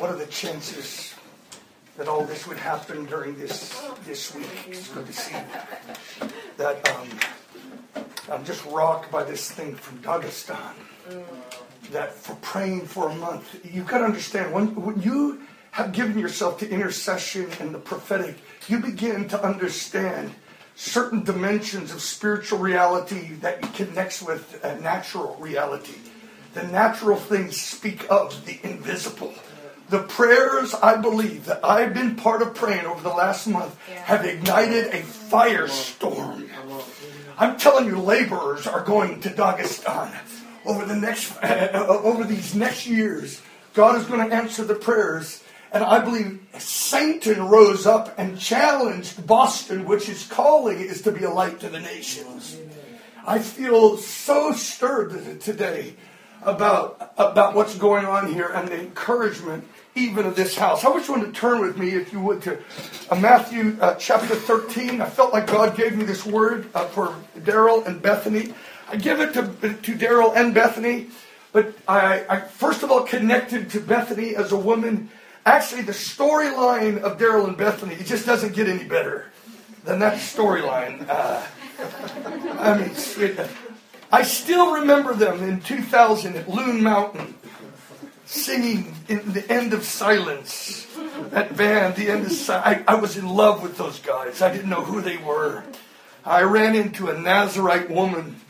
what are the chances that all this would happen during this this week? It's good to see that. Um, I'm just rocked by this thing from Dagestan. That for praying for a month, you've got to understand when, when you have given yourself to intercession and the prophetic, you begin to understand certain dimensions of spiritual reality that connects with a natural reality. The natural things speak of the invisible. The prayers I believe that I've been part of praying over the last month have ignited a firestorm. I'm telling you, laborers are going to Dagestan over the next uh, over these next years. God is going to answer the prayers and I believe Satan rose up and challenged Boston, which his calling is to be a light to the nations. I feel so stirred today about, about what's going on here and the encouragement even of this house. I wish you to turn with me, if you would, to uh, Matthew uh, chapter 13. I felt like God gave me this word uh, for Daryl and Bethany. I give it to, to Daryl and Bethany, but I, I first of all connected to Bethany as a woman Actually, the storyline of Daryl and Bethany it just doesn't get any better than that storyline. Uh, I mean, it, I still remember them in 2000 at Loon Mountain singing in the end of silence. That band, the end of silence. I, I was in love with those guys. I didn't know who they were. I ran into a Nazarite woman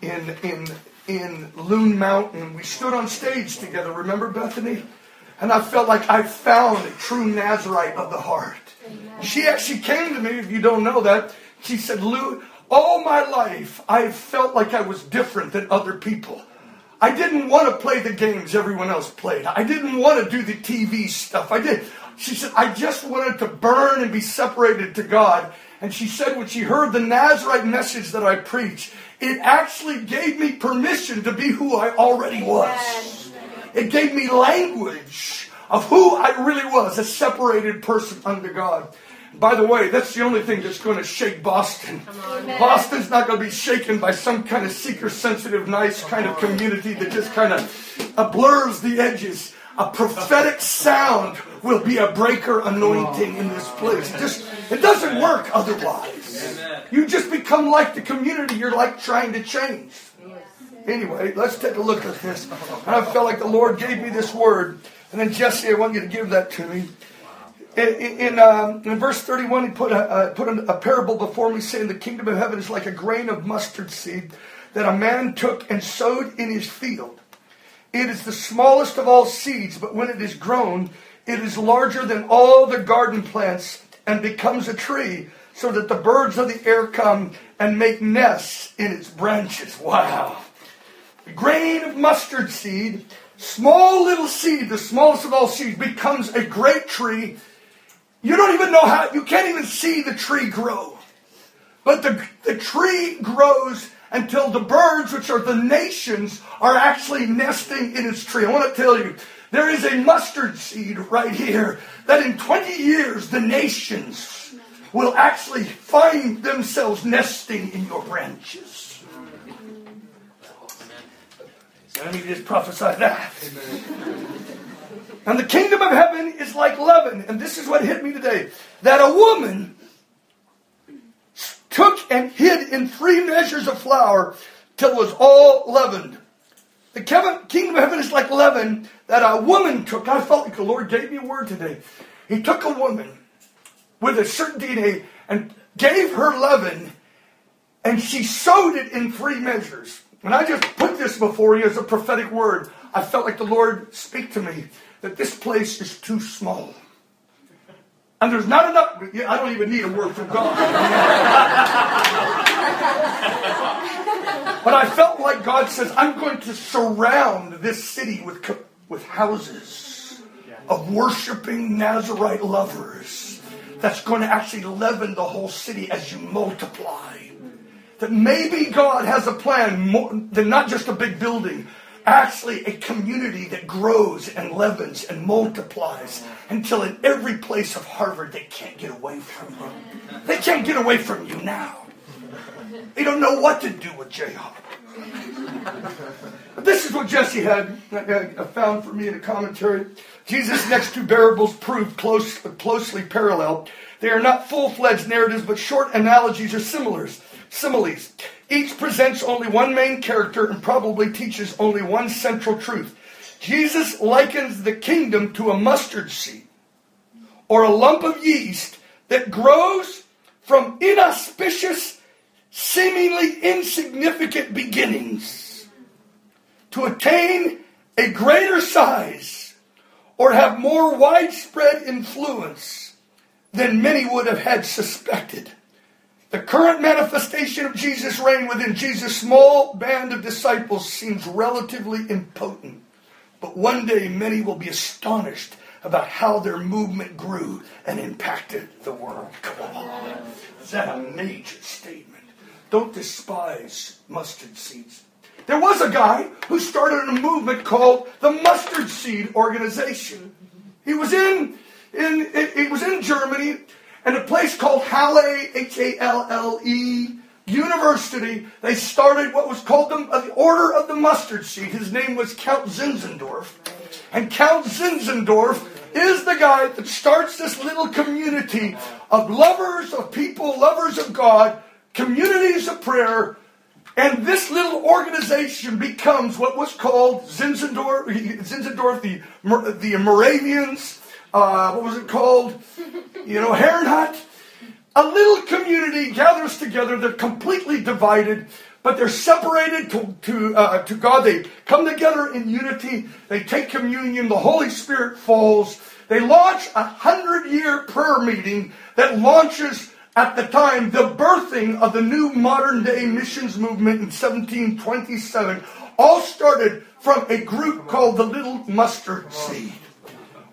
in in in Loon Mountain. We stood on stage together. Remember Bethany? And I felt like I found a true Nazarite of the heart. She actually came to me, if you don't know that. She said, Lou, all my life I felt like I was different than other people. I didn't want to play the games everyone else played. I didn't want to do the TV stuff. I did. She said, I just wanted to burn and be separated to God. And she said, when she heard the Nazarite message that I preached, it actually gave me permission to be who I already was. It gave me language of who I really was, a separated person under God. By the way, that's the only thing that's going to shake Boston. Boston's not going to be shaken by some kind of seeker sensitive, nice kind of community that just kind of uh, blurs the edges. A prophetic sound will be a breaker anointing in this place. It just it doesn't work otherwise. You just become like the community you're like trying to change. Anyway, let's take a look at this. And I felt like the Lord gave me this word. And then Jesse, I want you to give that to me. In, in, um, in verse 31, he put, a, uh, put a, a parable before me saying, The kingdom of heaven is like a grain of mustard seed that a man took and sowed in his field. It is the smallest of all seeds, but when it is grown, it is larger than all the garden plants and becomes a tree, so that the birds of the air come and make nests in its branches. Wow grain of mustard seed, small little seed, the smallest of all seeds, becomes a great tree. You don't even know how, you can't even see the tree grow. But the, the tree grows until the birds, which are the nations, are actually nesting in its tree. I want to tell you, there is a mustard seed right here that in 20 years the nations will actually find themselves nesting in your branches. Let me just prophesy that. Amen. And the kingdom of heaven is like leaven. And this is what hit me today. That a woman took and hid in three measures of flour till it was all leavened. The kingdom of heaven is like leaven that a woman took. I felt like the Lord gave me a word today. He took a woman with a certain DNA and gave her leaven, and she sowed it in three measures. And I just put this before you as a prophetic word, I felt like the Lord speak to me that this place is too small. And there's not enough. I don't even need a word from God. but I felt like God says, I'm going to surround this city with, with houses of worshiping Nazarite lovers. That's going to actually leaven the whole city as you multiply that maybe God has a plan more than not just a big building, actually a community that grows and leavens and multiplies until in every place of Harvard they can't get away from you. They can't get away from you now. They don't know what to do with Jayhawk. this is what Jesse had found for me in a commentary. Jesus' next two parables prove close, closely parallel. They are not full-fledged narratives, but short analogies or similars, similes. Each presents only one main character and probably teaches only one central truth. Jesus likens the kingdom to a mustard seed or a lump of yeast that grows from inauspicious, seemingly insignificant beginnings to attain a greater size or have more widespread influence than many would have had suspected. The current manifestation of Jesus' reign within Jesus' small band of disciples seems relatively impotent. But one day many will be astonished about how their movement grew and impacted the world. Come on. Is that a major statement? Don't despise mustard seeds. There was a guy who started a movement called the Mustard Seed Organization. He was in, in, it was in Germany and a place called Halle, H-A-L-L-E, University, they started what was called the, uh, the Order of the Mustard Seed. His name was Count Zinzendorf. And Count Zinzendorf is the guy that starts this little community of lovers of people, lovers of God, communities of prayer, and this little organization becomes what was called Zinzendorf, Zinzendorf the, the Moravians, uh, what was it called? You know, Herrnhut. A little community gathers together. They're completely divided, but they're separated to, to, uh, to God. They come together in unity. They take communion. The Holy Spirit falls. They launch a hundred year prayer meeting that launches at the time the birthing of the new modern day missions movement in 1727 all started from a group called the Little Mustard Seed.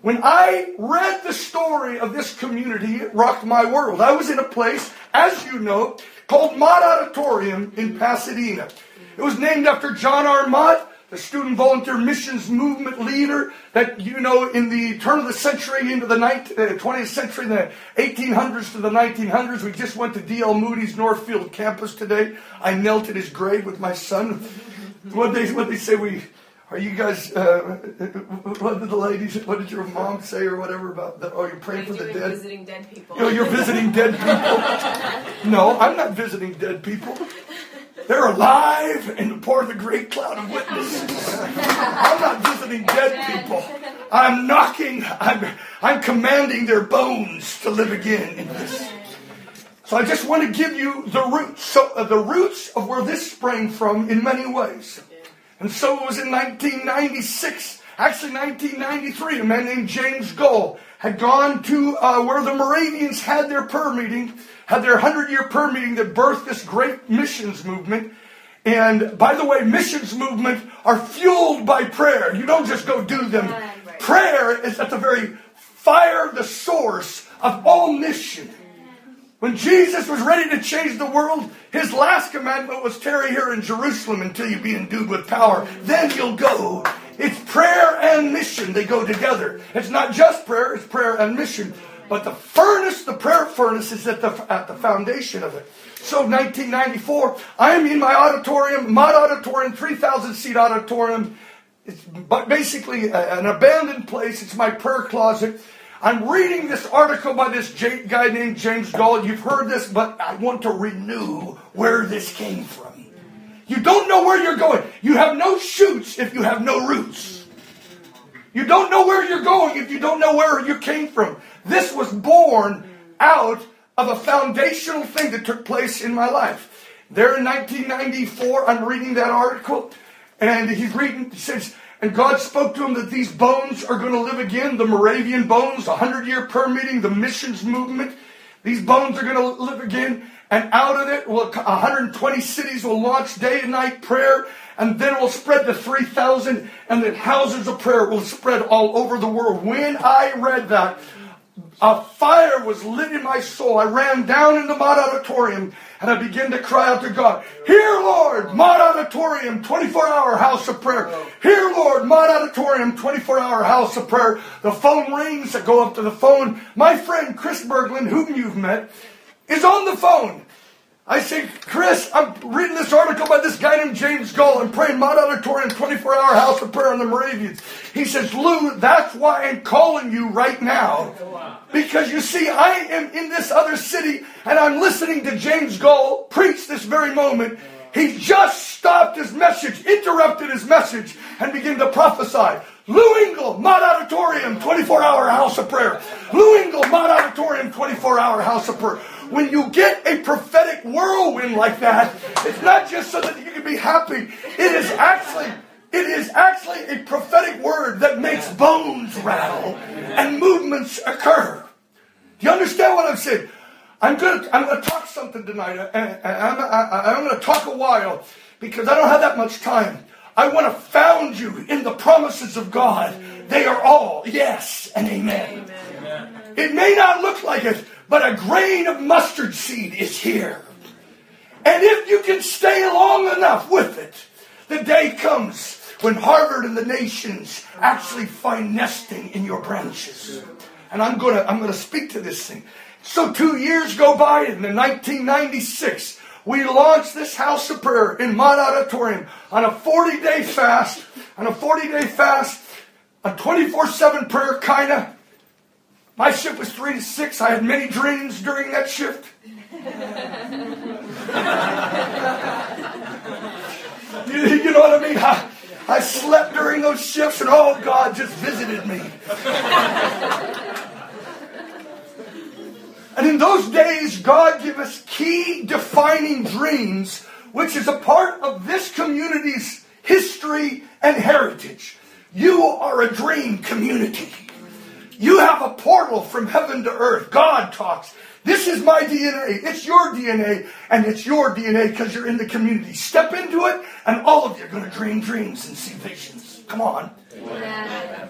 When I read the story of this community, it rocked my world. I was in a place, as you know, called Mott Auditorium in Pasadena. It was named after John R. Mott, the student volunteer missions movement leader that, you know, in the turn of the century into the 20th uh, century, the 1800s to the 1900s, we just went to D.L. Moody's Northfield campus today. I knelt at his grave with my son. What they, what they say, we, are you guys? Uh, what did the ladies? What did your mom say or whatever about that? Oh, you're praying for the dead. Visiting dead people. You know, you're visiting dead people. no, I'm not visiting dead people. They're alive and part of the great cloud of witnesses. I'm not visiting dead people. I'm knocking. I'm I'm commanding their bones to live again in this. So I just want to give you the roots. So uh, the roots of where this sprang from in many ways. And so it was in 1996, actually 1993, a man named James Goll had gone to uh, where the Moravians had their prayer meeting, had their 100 year prayer meeting that birthed this great missions movement. And by the way, missions movement are fueled by prayer. You don't just go do them. Prayer is at the very fire, the source of all mission. When Jesus was ready to change the world, his last commandment was tarry here in Jerusalem until you be endued with power. Then you'll go. It's prayer and mission. They go together. It's not just prayer, it's prayer and mission. But the furnace, the prayer furnace, is at the, at the foundation of it. So 1994, I'm in my auditorium, Mott Auditorium, 3,000 seat auditorium. It's basically an abandoned place. It's my prayer closet. I'm reading this article by this guy named James Goll. You've heard this, but I want to renew where this came from. You don't know where you're going. You have no shoots if you have no roots. You don't know where you're going if you don't know where you came from. This was born out of a foundational thing that took place in my life. There in 1994, I'm reading that article, and he's reading, he says, and God spoke to him that these bones are going to live again. The Moravian bones, the 100 year prayer meeting, the missions movement. These bones are going to live again. And out of it, 120 cities will launch day and night prayer. And then it will spread to 3,000. And then houses of prayer will spread all over the world. When I read that, a fire was lit in my soul. I ran down in the Mott Auditorium and I began to cry out to God, Here, Lord, Mott Auditorium, 24 hour house of prayer. Here, Lord, Mott Auditorium, 24 hour house of prayer. The phone rings. I go up to the phone. My friend Chris Berglund, whom you've met, is on the phone. I say, Chris, I'm reading this article by this guy named James Goll. I'm praying Mott Auditorium, 24 hour house of prayer in the Moravians. He says, Lou, that's why I'm calling you right now. Because you see, I am in this other city and I'm listening to James Goll preach this very moment. He just stopped his message, interrupted his message, and began to prophesy. Lou Engle, Mott Auditorium, 24 hour house of prayer. Lou Engle, Mott Auditorium, 24 hour house of prayer when you get a prophetic whirlwind like that, it's not just so that you can be happy. It is actually it is actually a prophetic word that makes bones rattle and movements occur. Do you understand what I'm saying? I'm going to, I'm going to talk something tonight, and I'm, I'm going to talk a while because I don't have that much time. I want to found you in the promises of God. They are all yes and amen. amen. It may not look like it, but a grain of mustard seed is here. And if you can stay long enough with it, the day comes when Harvard and the nations actually find nesting in your branches. And I'm gonna I'm gonna speak to this thing. So two years go by, and in 1996, we launched this house of prayer in Mott Auditorium on a 40 day fast, on a 40 day fast, a 24 7 prayer kind of. My shift was three to six. I had many dreams during that shift. you, you, know what I mean? I, I slept during those shifts, and oh, God just visited me. and in those days, God gave us key defining dreams, which is a part of this community's history and heritage. You are a dream community. You have a portal from heaven to earth. God talks. This is my DNA. It's your DNA, and it's your DNA because you're in the community. Step into it, and all of you are going to dream dreams and see visions. Come on.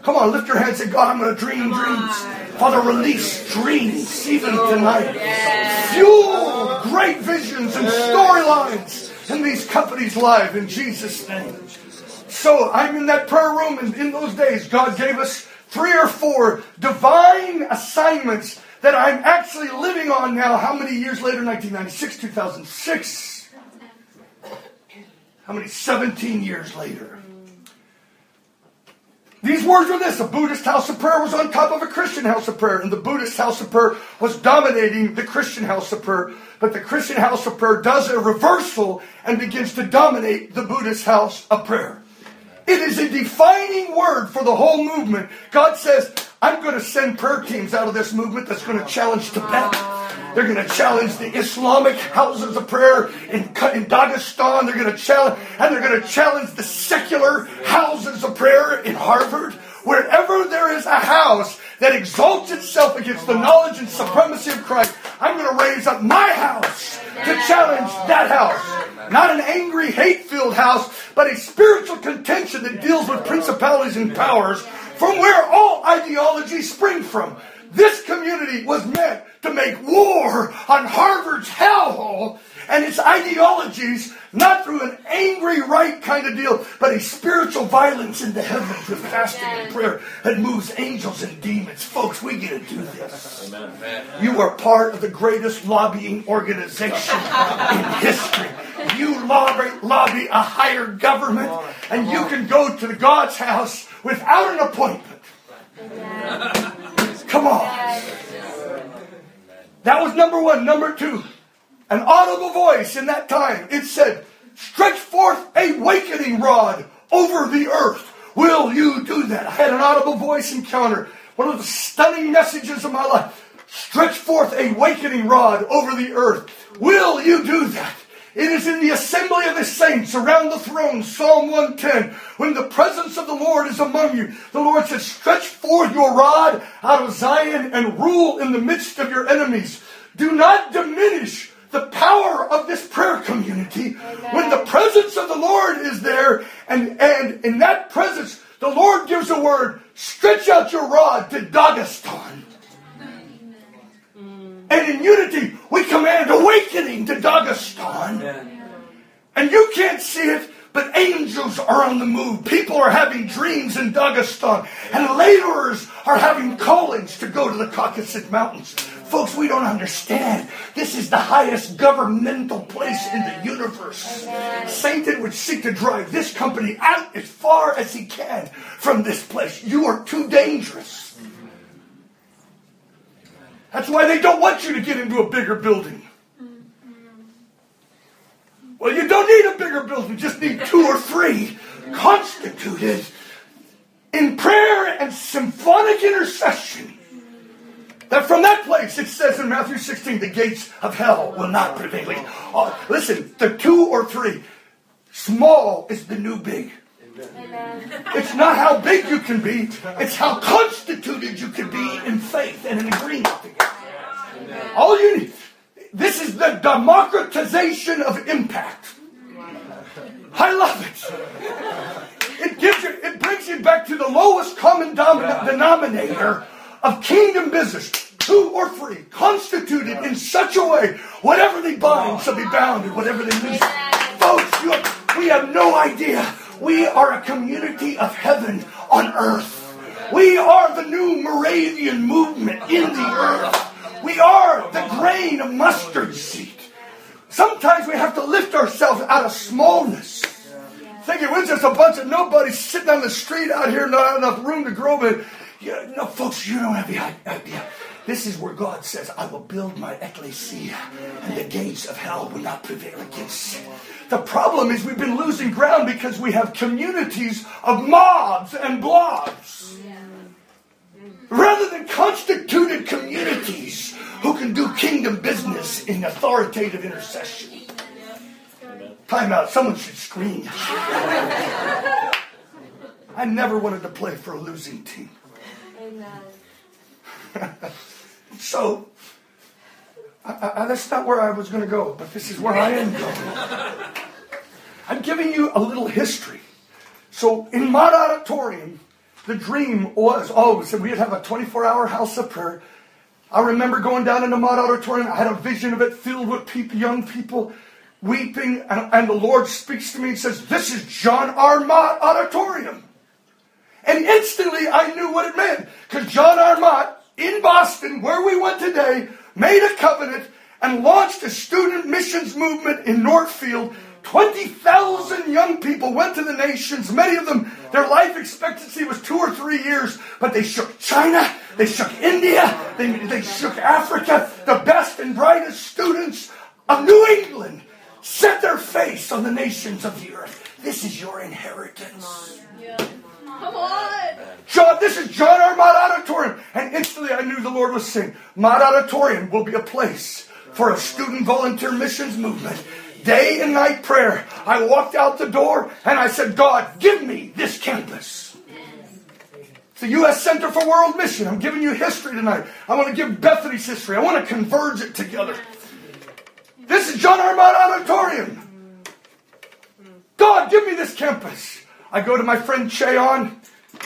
Come on, lift your hands and say, God, I'm going to dream dreams. Father, release dreams even tonight. Fuel great visions and storylines in these companies' lives in Jesus' name. So I'm in that prayer room, and in those days, God gave us three or four divine assignments that I'm actually living on now. How many years later? 1996, 2006. How many? 17 years later. These words were this a Buddhist house of prayer was on top of a Christian house of prayer, and the Buddhist house of prayer was dominating the Christian house of prayer. But the Christian house of prayer does a reversal and begins to dominate the Buddhist house of prayer. It is a defining word for the whole movement. God says, I'm going to send prayer teams out of this movement that's going to challenge Tibet. They're going to challenge the Islamic houses of prayer in, in Dagestan. They're going to challenge, and they're going to challenge the secular houses of prayer in Harvard. Wherever there is a house that exalts itself against the knowledge and supremacy of Christ, I'm going to raise up my house to challenge that house. Not an angry, hate filled house, but a spiritual contention that deals with principalities and powers from where all ideologies spring from. This community was meant to make war on Harvard's hellhole and its ideologies, not through an angry right kind of deal, but a spiritual violence in the heavens with fasting and prayer that moves angels and demons. Folks, we get to do this. Amen. You are part of the greatest lobbying organization in history. You lobby, lobby a higher government, and you can go to the God's house without an appointment. Come on. That was number one. Number two, an audible voice in that time. It said, Stretch forth a wakening rod over the earth. Will you do that? I had an audible voice encounter. One of the stunning messages of my life. Stretch forth a wakening rod over the earth. Will you do that? It is in the assembly of the saints around the throne, Psalm 110, when the presence of the Lord is among you. The Lord says, Stretch forth your rod out of Zion and rule in the midst of your enemies. Do not diminish the power of this prayer community Amen. when the presence of the Lord is there, and, and in that presence, the Lord gives a word stretch out your rod to Dagestan. And in unity, we command awakening to Dagestan. And you can't see it, but angels are on the move. People are having dreams in Dagestan, and laborers are having callings to go to the Caucasus Mountains. Folks, we don't understand. This is the highest governmental place in the universe. Satan would seek to drive this company out as far as he can from this place. You are too dangerous. That's why they don't want you to get into a bigger building. Well, you don't need a bigger building, you just need two or three constituted in prayer and symphonic intercession. That from that place, it says in Matthew 16, the gates of hell will not prevail. Uh, listen, the two or three, small is the new big. Amen. It's not how big you can be, it's how constituted you can be in faith and in agreement together. All you need. This is the democratization of impact. I love it. It gives you, it brings you back to the lowest common denominator of kingdom business, two or three, constituted in such a way, whatever they bind shall be bound, and whatever they loose. Folks, have, we have no idea. We are a community of heaven on earth. We are the new Moravian movement in the earth. We are the grain of mustard seed. Sometimes we have to lift ourselves out of smallness. Thinking we're just a bunch of nobodies sitting on the street out here, not enough room to grow. But you no, folks, you don't have the idea. This is where God says, I will build my ecclesia, and the gates of hell will not prevail against it. The problem is we've been losing ground because we have communities of mobs and blobs. Rather than constituted communities who can do kingdom business in authoritative intercession. Time out. Someone should scream. I never wanted to play for a losing team. So, I, I, that's not where I was going to go, but this is where I am going. I'm giving you a little history. So, in my Auditorium, the dream was oh, always that we'd have a 24 hour house of prayer. I remember going down in the Mott Auditorium. I had a vision of it filled with people, young people weeping, and, and the Lord speaks to me and says, This is John R. Mott Auditorium. And instantly I knew what it meant. Because John R. Mott in Boston, where we went today, made a covenant and launched a student missions movement in Northfield. 20,000 young people went to the nations. Many of them, their life expectancy was two or three years, but they shook China, they shook India, they, they shook Africa. The best and brightest students of New England set their face on the nations of the earth. This is your inheritance. Come on. John, this is John. Mott Auditorium. And instantly I knew the Lord was saying, Mott Auditorium will be a place for a student volunteer missions movement. Day and night prayer. I walked out the door and I said, God, give me this campus. It's the U.S. Center for World Mission. I'm giving you history tonight. I want to give Bethany's history. I want to converge it together. This is John. Mott Auditorium. God, give me this campus. I go to my friend Che Ahn.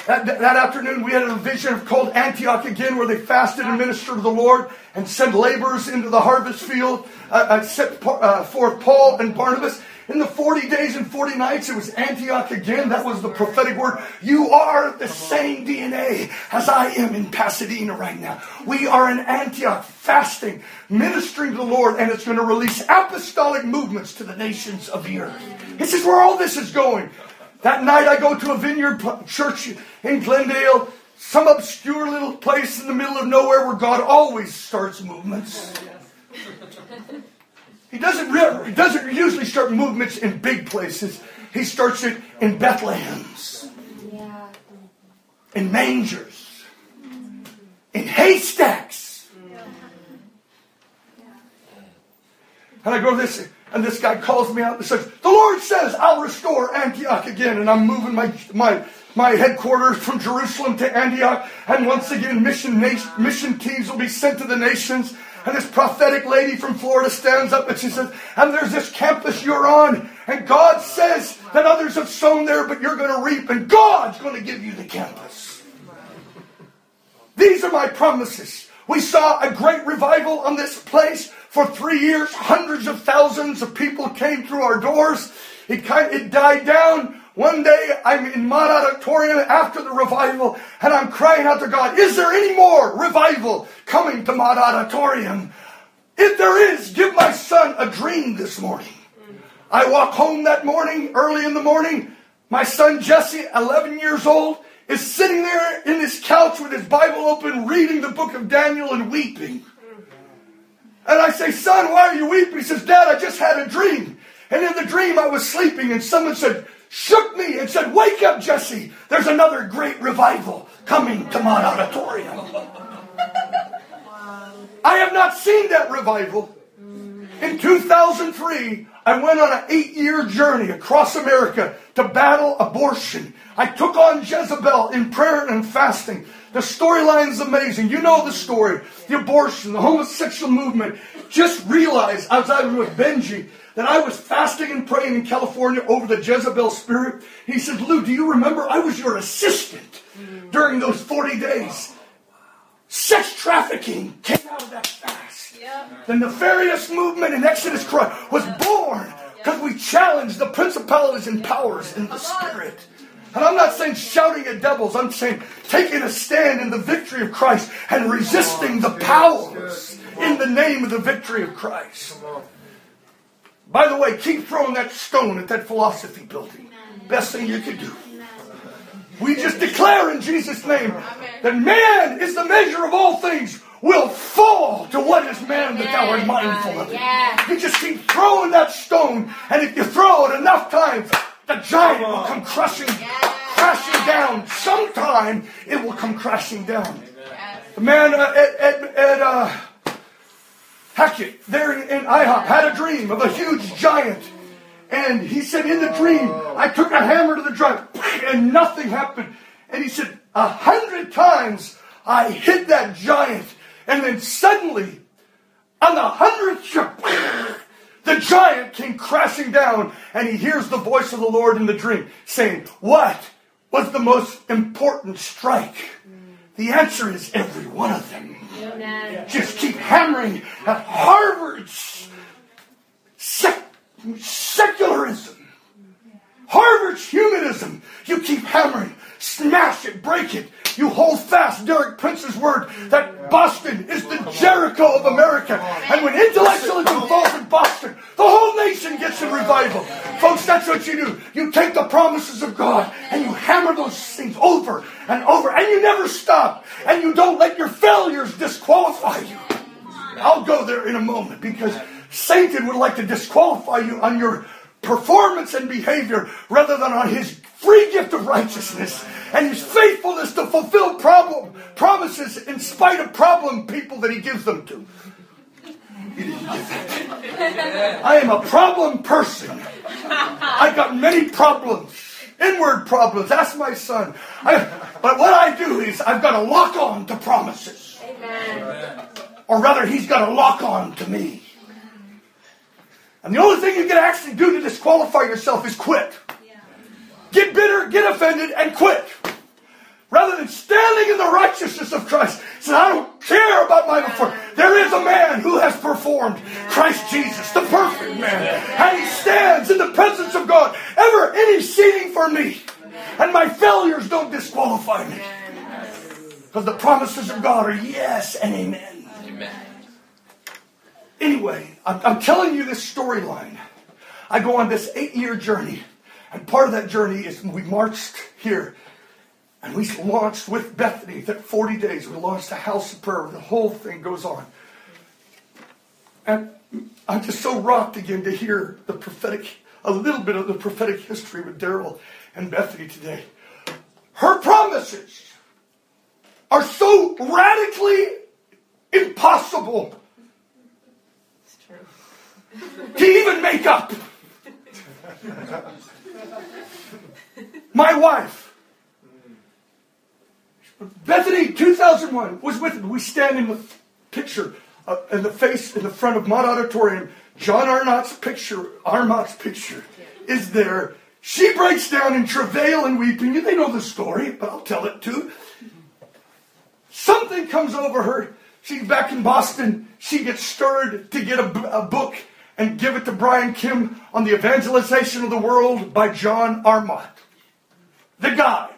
That, that afternoon, we had a vision of called Antioch again, where they fasted and ministered to the Lord and sent laborers into the harvest field. Uh, uh, set uh, forth Paul and Barnabas. In the 40 days and 40 nights, it was Antioch again. That was the prophetic word. You are the same DNA as I am in Pasadena right now. We are in Antioch fasting, ministering to the Lord, and it's going to release apostolic movements to the nations of the earth. This is where all this is going. That night I go to a vineyard church in Glendale, some obscure little place in the middle of nowhere where God always starts movements. He doesn't, he doesn't usually start movements in big places. He starts it in Bethlehems, in mangers, in haystacks. And I go to this and this guy calls me out and says, The Lord says I'll restore Antioch again. And I'm moving my, my, my headquarters from Jerusalem to Antioch. And once again, mission, mission teams will be sent to the nations. And this prophetic lady from Florida stands up and she says, And there's this campus you're on. And God says that others have sown there, but you're going to reap. And God's going to give you the campus. These are my promises. We saw a great revival on this place for three years, hundreds of thousands of people came through our doors. It kind it died down. One day I'm in Mott Auditorium after the revival and I'm crying out to God, is there any more revival coming to Mott Auditorium? If there is, give my son a dream this morning. Mm-hmm. I walk home that morning, early in the morning. My son Jesse, 11 years old, is sitting there in his couch with his Bible open, reading the book of Daniel and weeping. And I say, Son, why are you weeping? He says, Dad, I just had a dream. And in the dream, I was sleeping, and someone said, shook me and said, Wake up, Jesse. There's another great revival coming to Mott Auditorium. I have not seen that revival. In 2003, I went on an eight year journey across America to battle abortion. I took on Jezebel in prayer and fasting. The storyline is amazing. You know the story. The abortion, the homosexual movement. Just realize, as I was with Benji, that I was fasting and praying in California over the Jezebel spirit. He said, Lou, do you remember I was your assistant during those 40 days? Sex trafficking came out of that fast. Yep. The nefarious movement in Exodus Cry was born because we challenged the principalities and powers in the spirit. And I'm not saying shouting at devils. I'm saying taking a stand in the victory of Christ and resisting the powers in the name of the victory of Christ. By the way, keep throwing that stone at that philosophy building. Best thing you could do. We just declare in Jesus' name that man is the measure of all things will fall to what is man that thou art mindful of it. You just keep throwing that stone, and if you throw it enough times, the giant will come crushing, crashing down. Sometime it will come crashing down. The man uh, at, at, at uh, Hackett there in, in IHOP had a dream of a huge giant. And he said, in the dream, I took a hammer to the giant and nothing happened. And he said, a hundred times I hit that giant. And then suddenly, on the hundredth the giant came crashing down and he hears the voice of the Lord in the dream saying, What was the most important strike? The answer is every one of them. Just keep hammering at Harvard's sec- secularism, Harvard's humanism. You keep hammering, smash it, break it. You hold fast Derek Prince's word that Boston is the Jericho of America. And when intellectualism falls in Boston, the whole nation gets in revival. Folks, that's what you do. You take the promises of God and you hammer those things over and over, and you never stop. And you don't let your failures disqualify you. I'll go there in a moment because Satan would like to disqualify you on your performance and behavior rather than on his free gift of righteousness and his faithfulness to fulfill problem, promises in spite of problem people that he gives them to. You didn't get that. I am a problem person. I've got many problems, inward problems. Ask my son. I, but what I do is I've got to lock on to promises. Amen. Or rather, he's got to lock on to me. And the only thing you can actually do to disqualify yourself is quit. Get bitter, get offended, and quit. Rather than standing in the righteousness of Christ. Say, I don't care about my before. There is a man who has performed Christ Jesus, the perfect man. And he stands in the presence of God, ever interceding for me. And my failures don't disqualify me. Because the promises of God are yes and amen. Amen. Anyway, I'm, I'm telling you this storyline. I go on this eight year journey and part of that journey is we marched here. And we launched with Bethany that 40 days. We launched a house of prayer. The whole thing goes on. And I'm just so rocked again to hear the prophetic, a little bit of the prophetic history with Daryl and Bethany today. Her promises are so radically impossible It's true. to even make up. My wife, Bethany, 2001, was with me. We stand in the picture, uh, in the face, in the front of Mott Auditorium. John R. Mott's picture, R. Mott's picture, is there. She breaks down in travail and weeping. They know the story, but I'll tell it too. Something comes over her. She's back in Boston. She gets stirred to get a, a book and give it to Brian Kim on the evangelization of the world by John R. Mott. The guy.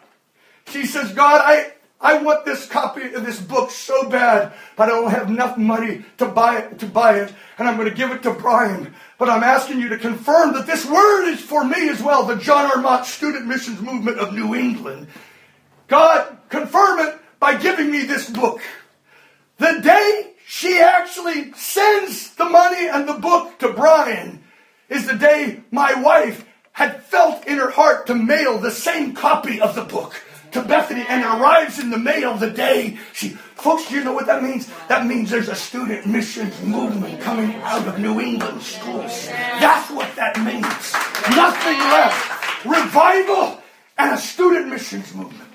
She says, God, I, I want this copy of this book so bad, but I don't have enough money to buy it, to buy it, and I'm going to give it to Brian. But I'm asking you to confirm that this word is for me as well, the John R. Mott Student Missions Movement of New England. God, confirm it by giving me this book. The day she actually sends the money and the book to Brian is the day my wife had felt in her heart to mail the same copy of the book to Bethany and it arrives in the mail the day she. Folks, do you know what that means? That means there's a student missions movement coming out of New England schools. That's what that means. Nothing less. Revival and a student missions movement.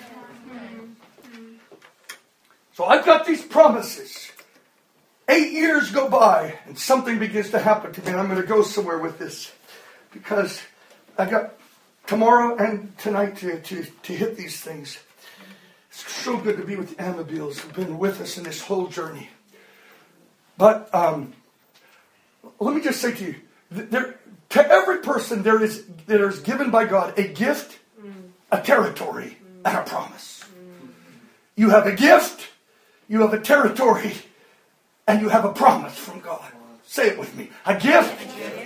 So I've got these promises. Eight years go by and something begins to happen to me, and I'm going to go somewhere with this because I got tomorrow and tonight to, to, to hit these things. It's so good to be with the Amabiles who've been with us in this whole journey. But um, let me just say to you, there, to every person there is there is given by God a gift, a territory, and a promise. You have a gift, you have a territory, and you have a promise from God. Say it with me. A gift,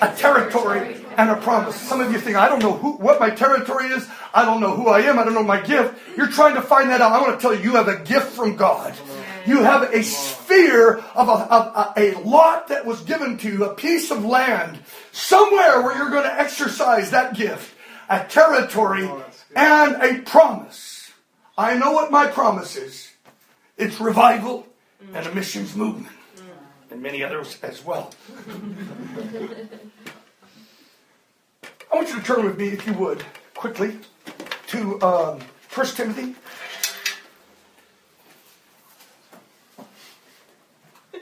a territory, and a promise. Some of you think, I don't know who, what my territory is. I don't know who I am. I don't know my gift. You're trying to find that out. I want to tell you, you have a gift from God. You have a sphere of a, of a, a lot that was given to you, a piece of land, somewhere where you're going to exercise that gift, a territory, and a promise. I know what my promise is. It's revival and a missions movement, and many others as well. I want you to turn with me, if you would, quickly, to um, 1 Timothy.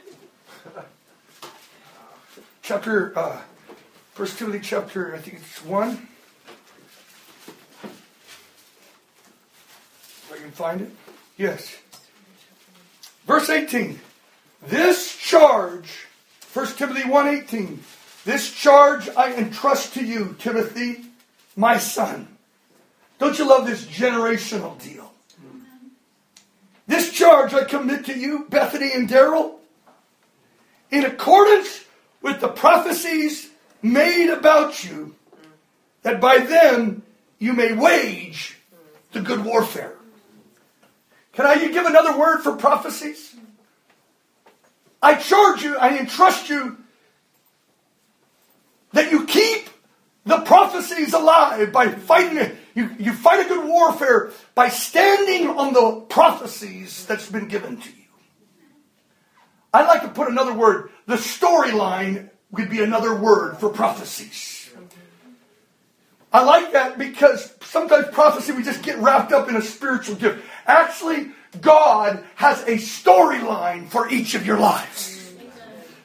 chapter, uh, 1 Timothy chapter, I think it's 1. If I can find it. Yes. Verse 18. This charge, 1 Timothy 1.18, this charge I entrust to you, Timothy, my son. Don't you love this generational deal? This charge I commit to you, Bethany and Daryl, in accordance with the prophecies made about you, that by them you may wage the good warfare. Can I you give another word for prophecies? I charge you, I entrust you that you keep the prophecies alive by fighting it. You, you fight a good warfare by standing on the prophecies that's been given to you. I'd like to put another word. The storyline would be another word for prophecies. I like that because sometimes prophecy, we just get wrapped up in a spiritual gift. Actually, God has a storyline for each of your lives.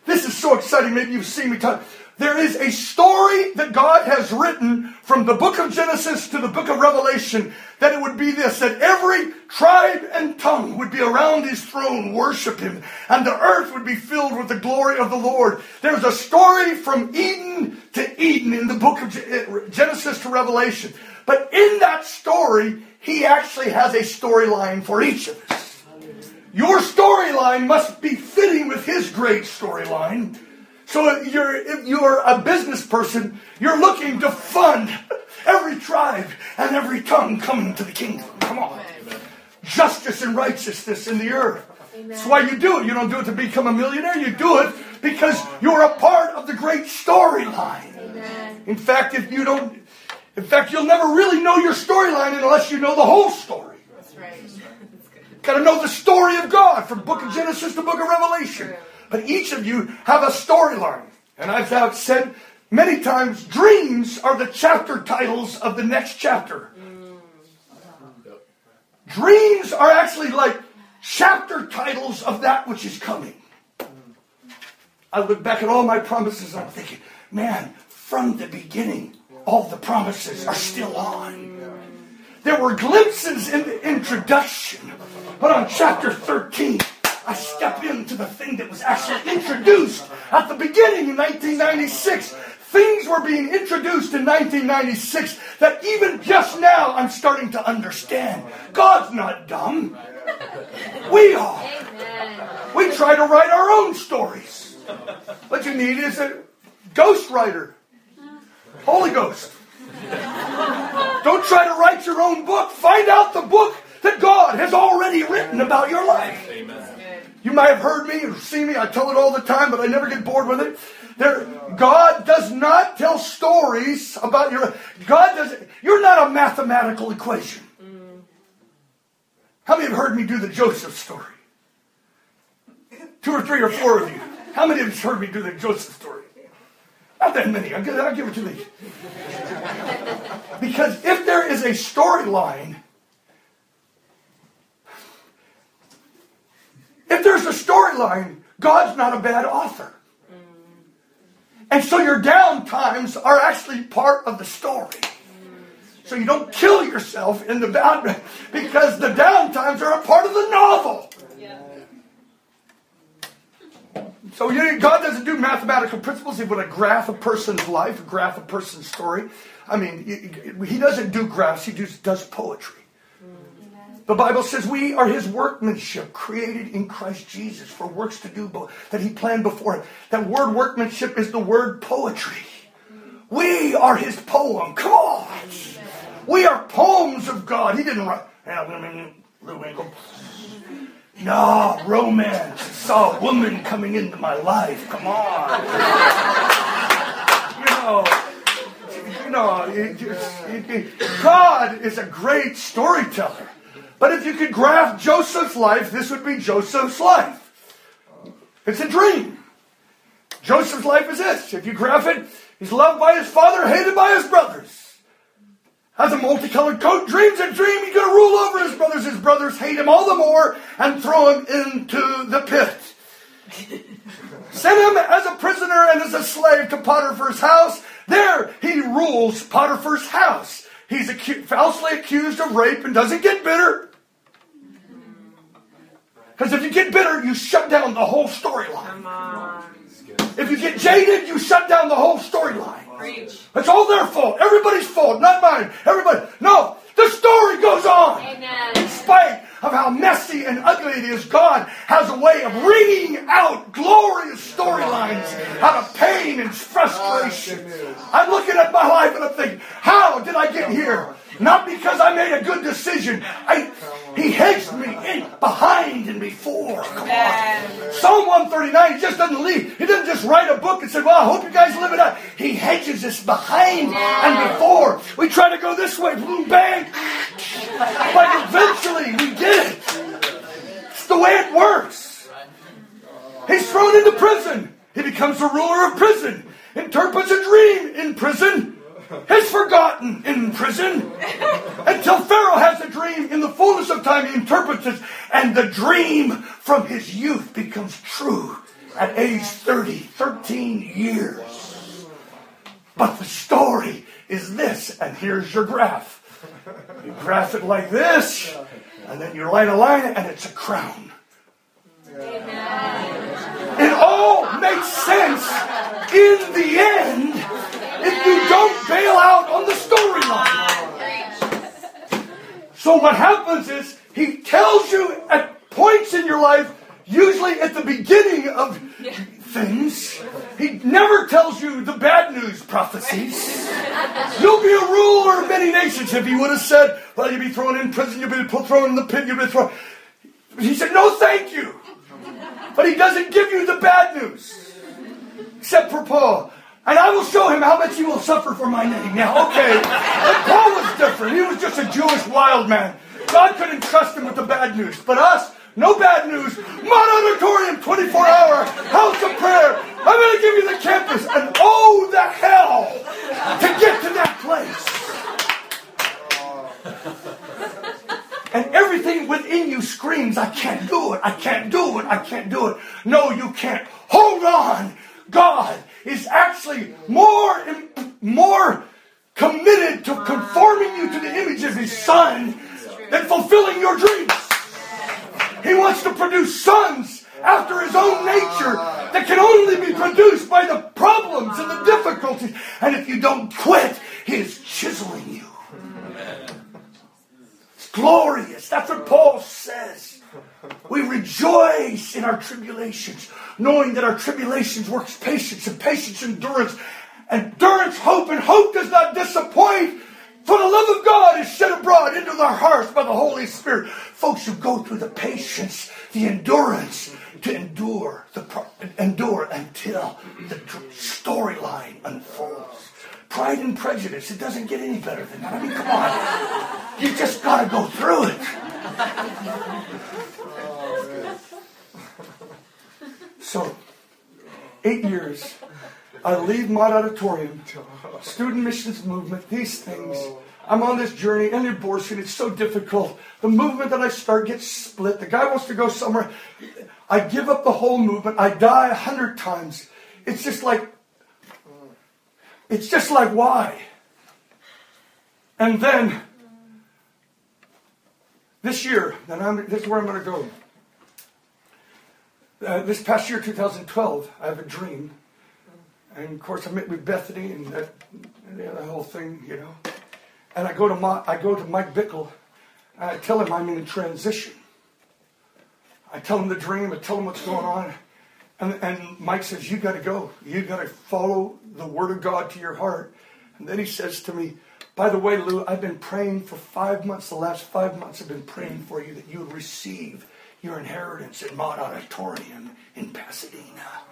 This is so exciting. Maybe you've seen me talk. There is a story that God has written from the book of Genesis to the book of Revelation that it would be this, that every tribe and tongue would be around his throne, worship him, and the earth would be filled with the glory of the Lord. There's a story from Eden to Eden in the book of Genesis to Revelation. But in that story, he actually has a storyline for each of us. Your storyline must be fitting with his great storyline. So if you're, if you're a business person, you're looking to fund every tribe and every tongue coming to the kingdom. Come on. Amen. Justice and righteousness in the earth. Amen. That's why you do it. You don't do it to become a millionaire. You do it because you're a part of the great storyline. In fact, if you don't, in fact, you'll never really know your storyline unless you know the whole story. That's right. Got to know the story of God from Book of Genesis to Book of Revelation. But each of you have a storyline. And I've said many times, dreams are the chapter titles of the next chapter. Dreams are actually like chapter titles of that which is coming. I look back at all my promises and I'm thinking, man, from the beginning, all the promises are still on. There were glimpses in the introduction, but on chapter 13, I step into the thing that was actually introduced at the beginning in 1996. Things were being introduced in 1996 that even just now I'm starting to understand. God's not dumb. We are. We try to write our own stories. What you need is a ghostwriter. Holy Ghost. Don't try to write your own book. Find out the book that God has already written about your life. Amen. You might have heard me or seen me. I tell it all the time, but I never get bored with it. There, God does not tell stories about your. God does. You're not a mathematical equation. How many have heard me do the Joseph story? Two or three or four of you. How many have heard me do the Joseph story? Not that many. I'll give, I'll give it to these. Because if there is a storyline, if there's a storyline, God's not a bad author. And so your down times are actually part of the story. So you don't kill yourself in the bad because the down times are a part of the novel. So you, God doesn't do mathematical principles. He would graph a person's life, graph a person's story. I mean, he doesn't do graphs. He just does poetry. The Bible says we are his workmanship, created in Christ Jesus for works to do that he planned before. That word workmanship is the word poetry. We are his poem. Come on. We are poems of God. He didn't write, Lou Winkle. No, romance. Saw a woman coming into my life. Come on. you know, you know, it, it, it, God is a great storyteller. But if you could graph Joseph's life, this would be Joseph's life. It's a dream. Joseph's life is this. If you graph it, he's loved by his father, hated by his brothers. Has a multicolored coat, dreams a dream he's going to rule over his brothers. His brothers hate him all the more and throw him into the pit. Send him as a prisoner and as a slave to Potiphar's house. There he rules Potiphar's house. He's acu- falsely accused of rape and doesn't get bitter. Because if you get bitter, you shut down the whole storyline. If you get jaded, you shut down the whole storyline. It's all their fault. Everybody's fault, not mine. Everybody. No, the story goes on. Amen. In spite of how messy and ugly it is, God has a way of wringing out glorious storylines out of pain and frustration. I'm looking at my life and I'm thinking, how did I get here? Not because I made a good decision. I, he hedged me in behind and before. Come on. Psalm 139, he just doesn't leave. He doesn't just write a book and say, well, I hope you guys live it out. He hedges us behind and before. We try to go this way, boom, bang. But eventually we get it. It's the way it works. He's thrown into prison. He becomes the ruler of prison. Interprets a dream in prison is forgotten in prison until Pharaoh has a dream. In the fullness of time, he interprets it, and the dream from his youth becomes true at age 30, 13 years. But the story is this, and here's your graph. You graph it like this, and then you line a line, and it's a crown. It all makes sense in the end if you don't bail out on the storyline. So what happens is he tells you at points in your life, usually at the beginning of things, he never tells you the bad news prophecies. You'll be a ruler of many nations. If he would have said, well, you'll be thrown in prison, you'll be thrown in the pit, you'll be thrown. He said, no, thank you. But he doesn't give you the bad news. Except for Paul. And I will show him how much he will suffer for my name. Now, okay, but Paul was different. He was just a Jewish wild man. God couldn't trust him with the bad news. But us, no bad news. Mott Auditorium, 24 hour, house of prayer. I'm going to give you the campus. And oh, the hell to get to that place. And everything within you screams, I can't do it, I can't do it, I can't do it. No, you can't. Hold on. God is actually more, more committed to conforming you to the image of his son than fulfilling your dreams. He wants to produce sons after his own nature that can only be produced by the problems and the difficulties. And if you don't quit, he is chiseling you. It's glorious. That's what Paul says. We rejoice in our tribulations, knowing that our tribulations works patience, and patience endurance, endurance hope, and hope does not disappoint. For the love of God is shed abroad into their hearts by the Holy Spirit. Folks who go through the patience, the endurance to endure, the endure until the storyline unfolds. Pride and prejudice, it doesn't get any better than that. I mean, come on. You just got to go through it. So, eight years I leave Mott Auditorium, student missions movement, these things. I'm on this journey, and abortion, it's so difficult. The movement that I start gets split. The guy wants to go somewhere. I give up the whole movement. I die a hundred times. It's just like, it's just like, why? And then, this year, and I'm, this is where I'm going to go. Uh, this past year, 2012, I have a dream and of course, I met with Bethany and that, and the whole thing, you know. And I go to my, I go to Mike Bickle. And I tell him I'm in transition. I tell him the dream. I tell him what's going on. And, and Mike says, "You got to go. You got to follow the Word of God to your heart." And then he says to me, "By the way, Lou, I've been praying for five months. The last five months, I've been praying for you that you would receive your inheritance at Mott Auditorium in Pasadena."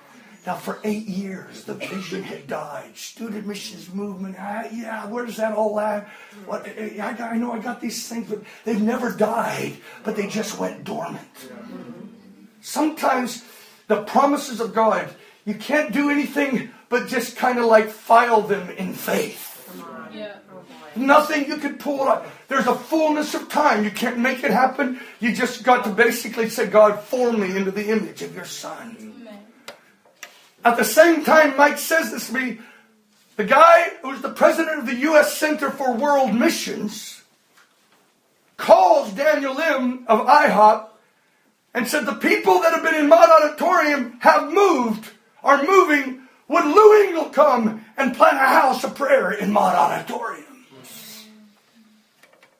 Now, for eight years, the vision had died. Student missions movement, ah, yeah, where's that all at? What, I, I know I got these things, but they've never died, but they just went dormant. Sometimes the promises of God, you can't do anything but just kind of like file them in faith. Nothing you can pull out. There's a fullness of time. You can't make it happen. You just got to basically say, God, form me into the image of your son. At the same time, Mike says this to me, the guy who's the president of the U.S. Center for World Missions calls Daniel Lim of IHOP and said, The people that have been in Mott Auditorium have moved, are moving. Would Lou Engle come and plant a house of prayer in Mott Auditorium?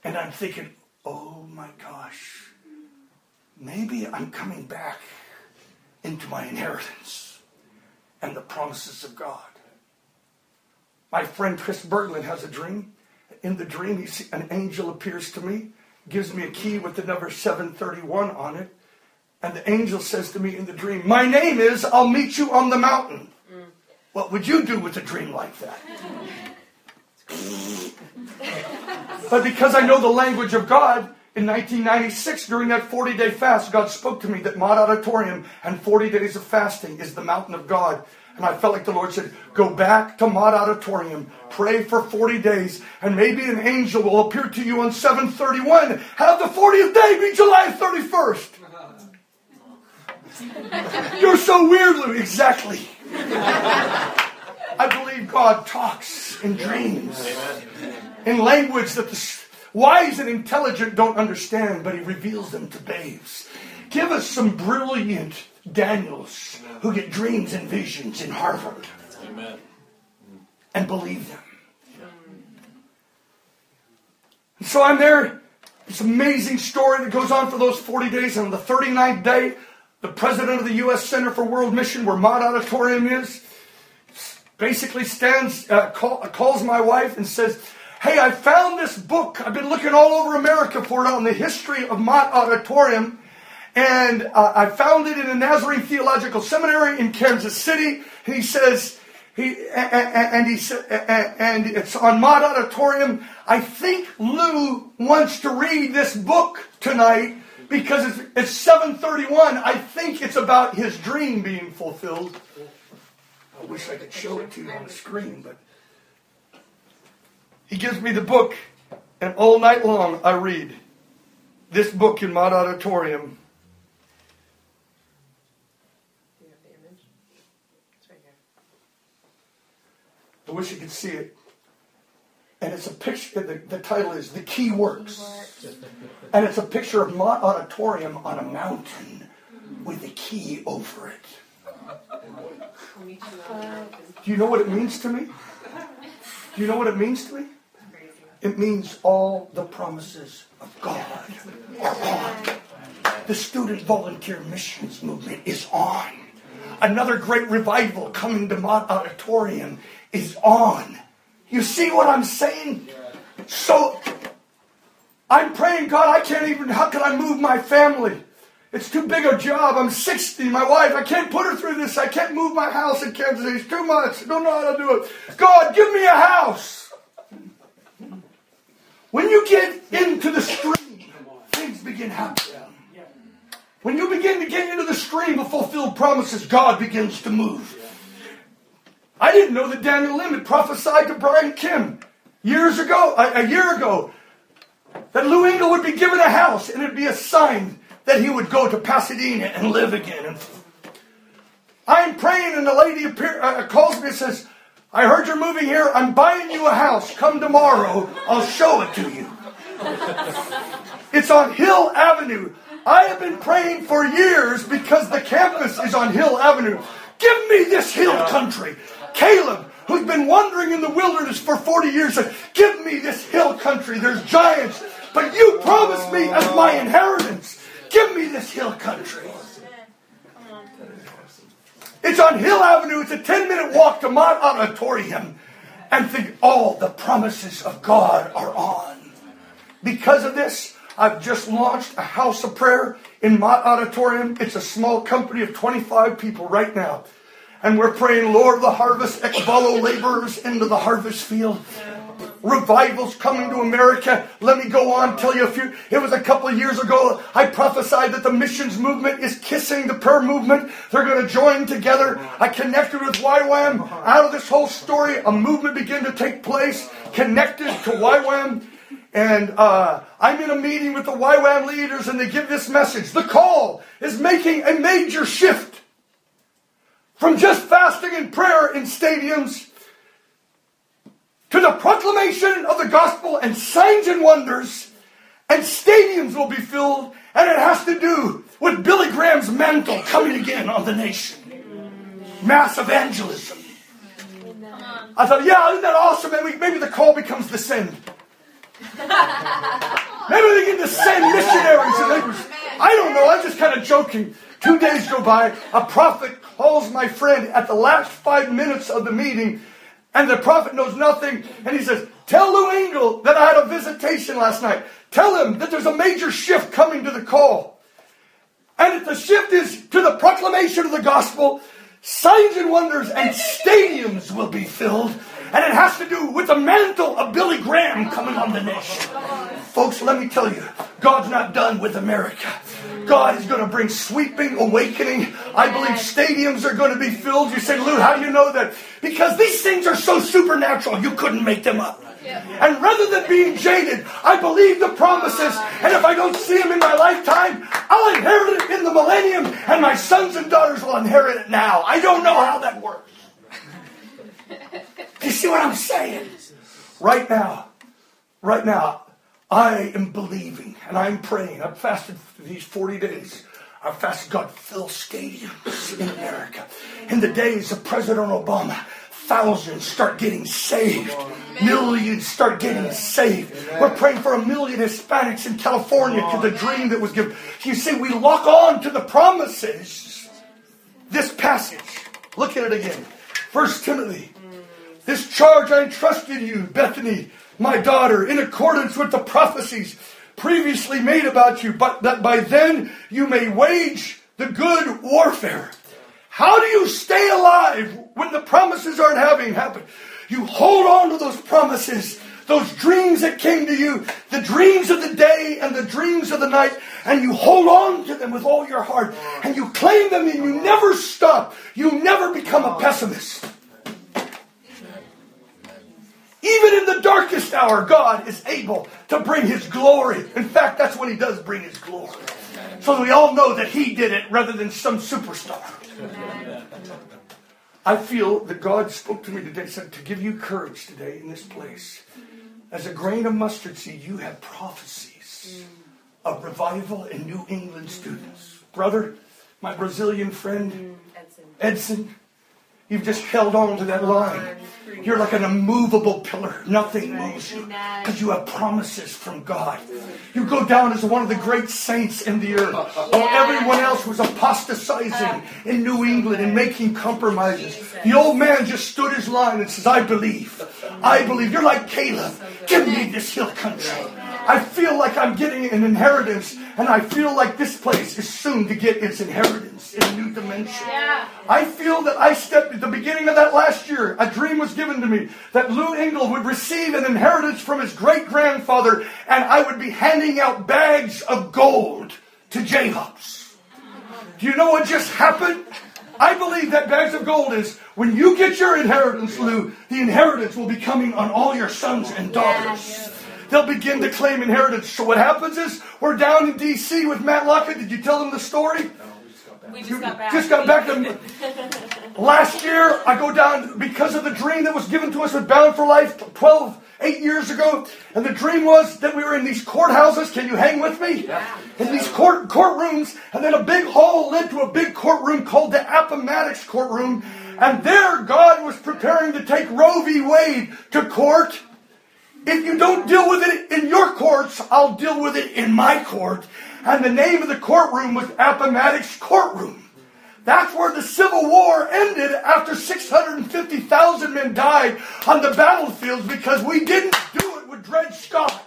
And I'm thinking, oh my gosh, maybe I'm coming back into my inheritance and the promises of God. My friend Chris Berglund has a dream. In the dream, he see, an angel appears to me, gives me a key with the number 731 on it. And the angel says to me in the dream, My name is, I'll meet you on the mountain. Mm. What would you do with a dream like that? but because I know the language of God, in 1996, during that 40 day fast, God spoke to me that Mott Auditorium and 40 days of fasting is the mountain of God. And I felt like the Lord said, Go back to Mott Auditorium, pray for 40 days, and maybe an angel will appear to you on 731. Have the 40th day be July 31st. You're so weird, Lou. Exactly. I believe God talks in dreams, in language that the Wise and intelligent don't understand, but he reveals them to babes. Give us some brilliant Daniels who get dreams and visions in Harvard. Amen. And believe them. And so I'm there. This amazing story that goes on for those 40 days. And on the 39th day, the president of the U.S. Center for World Mission, where Mott Auditorium is, basically stands, uh, call, calls my wife and says, Hey, I found this book. I've been looking all over America for it on the history of Mott Auditorium. And uh, I found it in the Nazarene Theological Seminary in Kansas City. He says, he, and, he and it's on Mott Auditorium. I think Lou wants to read this book tonight because it's, it's 731. I think it's about his dream being fulfilled. I wish I could show it to you on the screen, but he gives me the book, and all night long I read this book in Mott Auditorium. I wish you could see it. And it's a picture, the, the title is The Key Works. And it's a picture of Mott Auditorium on a mountain with a key over it. Do you know what it means to me? Do you know what it means to me? It means all the promises of God are on. The student volunteer missions movement is on. Another great revival coming to Mott Auditorium is on. You see what I'm saying? So I'm praying, God, I can't even, how can I move my family? It's too big a job. I'm 60. My wife, I can't put her through this. I can't move my house in Kansas City. It's too much. I don't know how to do it. God, give me a house. When you get into the stream, things begin happening. When you begin to get into the stream of fulfilled promises, God begins to move. I didn't know that Daniel Lim had prophesied to Brian Kim years ago, a, year ago, that Lou Engle would be given a house and it'd be a sign that he would go to Pasadena and live again. I'm praying, and the lady appear, uh, calls me and says, I heard you're moving here. I'm buying you a house. Come tomorrow. I'll show it to you. it's on Hill Avenue. I have been praying for years because the campus is on Hill Avenue. Give me this hill country. Caleb, who's been wandering in the wilderness for 40 years, said, Give me this hill country. There's giants, but you promised me as my inheritance. Give me this hill country. It's on Hill Avenue. It's a 10 minute walk to Mott Auditorium. And think all the promises of God are on. Because of this, I've just launched a house of prayer in Mott Auditorium. It's a small company of 25 people right now. And we're praying, Lord the harvest, follow laborers into the harvest field revivals coming to America. Let me go on, tell you a few. It was a couple of years ago. I prophesied that the missions movement is kissing the prayer movement. They're going to join together. I connected with YWAM. Out of this whole story, a movement began to take place connected to YWAM. And uh, I'm in a meeting with the YWAM leaders, and they give this message. The call is making a major shift from just fasting and prayer in stadiums to the proclamation of the gospel and signs and wonders, and stadiums will be filled, and it has to do with Billy Graham's mantle coming again on the nation. Mass evangelism. I thought, yeah, isn't that awesome? Maybe, maybe the call becomes the send. Maybe they get to send missionaries and. I don't know. I'm just kind of joking. Two days go by. A prophet calls my friend at the last five minutes of the meeting and the prophet knows nothing. And he says, Tell Lou Engle that I had a visitation last night. Tell him that there's a major shift coming to the call. And if the shift is to the proclamation of the gospel, signs and wonders and stadiums will be filled. And it has to do with the mantle of Billy Graham coming on the nation. Folks, let me tell you, God's not done with America. God is going to bring sweeping awakening. I believe stadiums are going to be filled. You say, Lou, how do you know that? Because these things are so supernatural, you couldn't make them up. And rather than being jaded, I believe the promises. And if I don't see them in my lifetime, I'll inherit it in the millennium, and my sons and daughters will inherit it now. I don't know how that works. Do you see what I'm saying? Right now, right now, I am believing and I'm praying. I've fasted these 40 days. I've fasted God fill stadiums in America. In the days of President Obama, thousands start getting saved. Millions start getting saved. We're praying for a million Hispanics in California to the dream that was given. You see, we lock on to the promises. This passage, look at it again. First Timothy. This charge I entrusted you, Bethany, my daughter, in accordance with the prophecies previously made about you, but that by then you may wage the good warfare. How do you stay alive when the promises aren't having happened? You hold on to those promises, those dreams that came to you, the dreams of the day and the dreams of the night, and you hold on to them with all your heart, and you claim them and you never stop. You never become a pessimist. Even in the darkest hour, God is able to bring His glory. In fact, that's when He does bring His glory. So we all know that He did it rather than some superstar. I feel that God spoke to me today, said to give you courage today in this place. As a grain of mustard seed, you have prophecies of revival in New England students. Brother, my Brazilian friend, Edson. You've just held on to that line. You're like an immovable pillar. Nothing moves you because you have promises from God. You go down as one of the great saints in the earth. While everyone else was apostatizing in New England and making compromises. The old man just stood his line and says, I believe. I believe. You're like Caleb. Give me this hill country. I feel like I'm getting an inheritance, and I feel like this place is soon to get its inheritance in a new dimension. Yeah. I feel that I stepped at the beginning of that last year. A dream was given to me that Lou Engle would receive an inheritance from his great grandfather, and I would be handing out bags of gold to Jacobs. Do you know what just happened? I believe that bags of gold is when you get your inheritance, Lou, the inheritance will be coming on all your sons and daughters they'll begin to claim inheritance. So what happens is we're down in D.C. with Matt Lockett. Did you tell them the story? No, We just got back. We just got back to last year. I go down because of the dream that was given to us with Bound for Life 12, 8 years ago. And the dream was that we were in these courthouses. Can you hang with me? Yeah. In these court courtrooms, and then a big hall led to a big courtroom called the Appomattox courtroom. And there, God was preparing to take Roe v. Wade to court. If you don't deal with it in your courts, I'll deal with it in my court. And the name of the courtroom was Appomattox Courtroom. That's where the Civil War ended after 650,000 men died on the battlefields because we didn't do it with Dred Scott.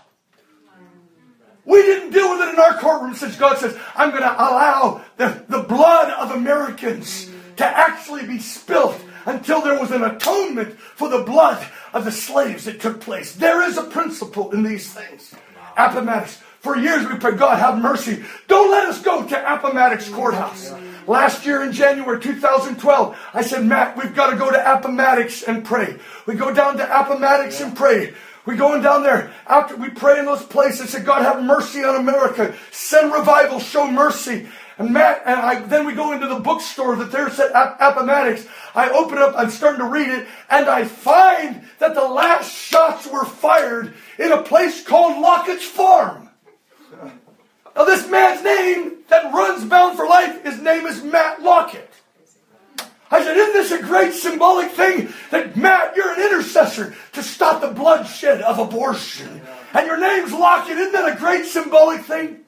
We didn't deal with it in our courtroom since God says, I'm going to allow the, the blood of Americans to actually be spilt until there was an atonement for the blood of the slaves that took place. There is a principle in these things. Appomattox. For years we prayed, God have mercy. Don't let us go to Appomattox Courthouse. Last year in January 2012, I said, Matt, we've got to go to Appomattox and pray. We go down to Appomattox and pray. We going down there after we pray in those places. Said, God have mercy on America. Send revival. Show mercy. And Matt and I, then we go into the bookstore that there's at Appomattox. I open up, I'm starting to read it, and I find that the last shots were fired in a place called Lockett's Farm. Now, this man's name that runs Bound for Life, his name is Matt Lockett. I said, Isn't this a great symbolic thing that, Matt, you're an intercessor to stop the bloodshed of abortion? And your name's Lockett. Isn't that a great symbolic thing?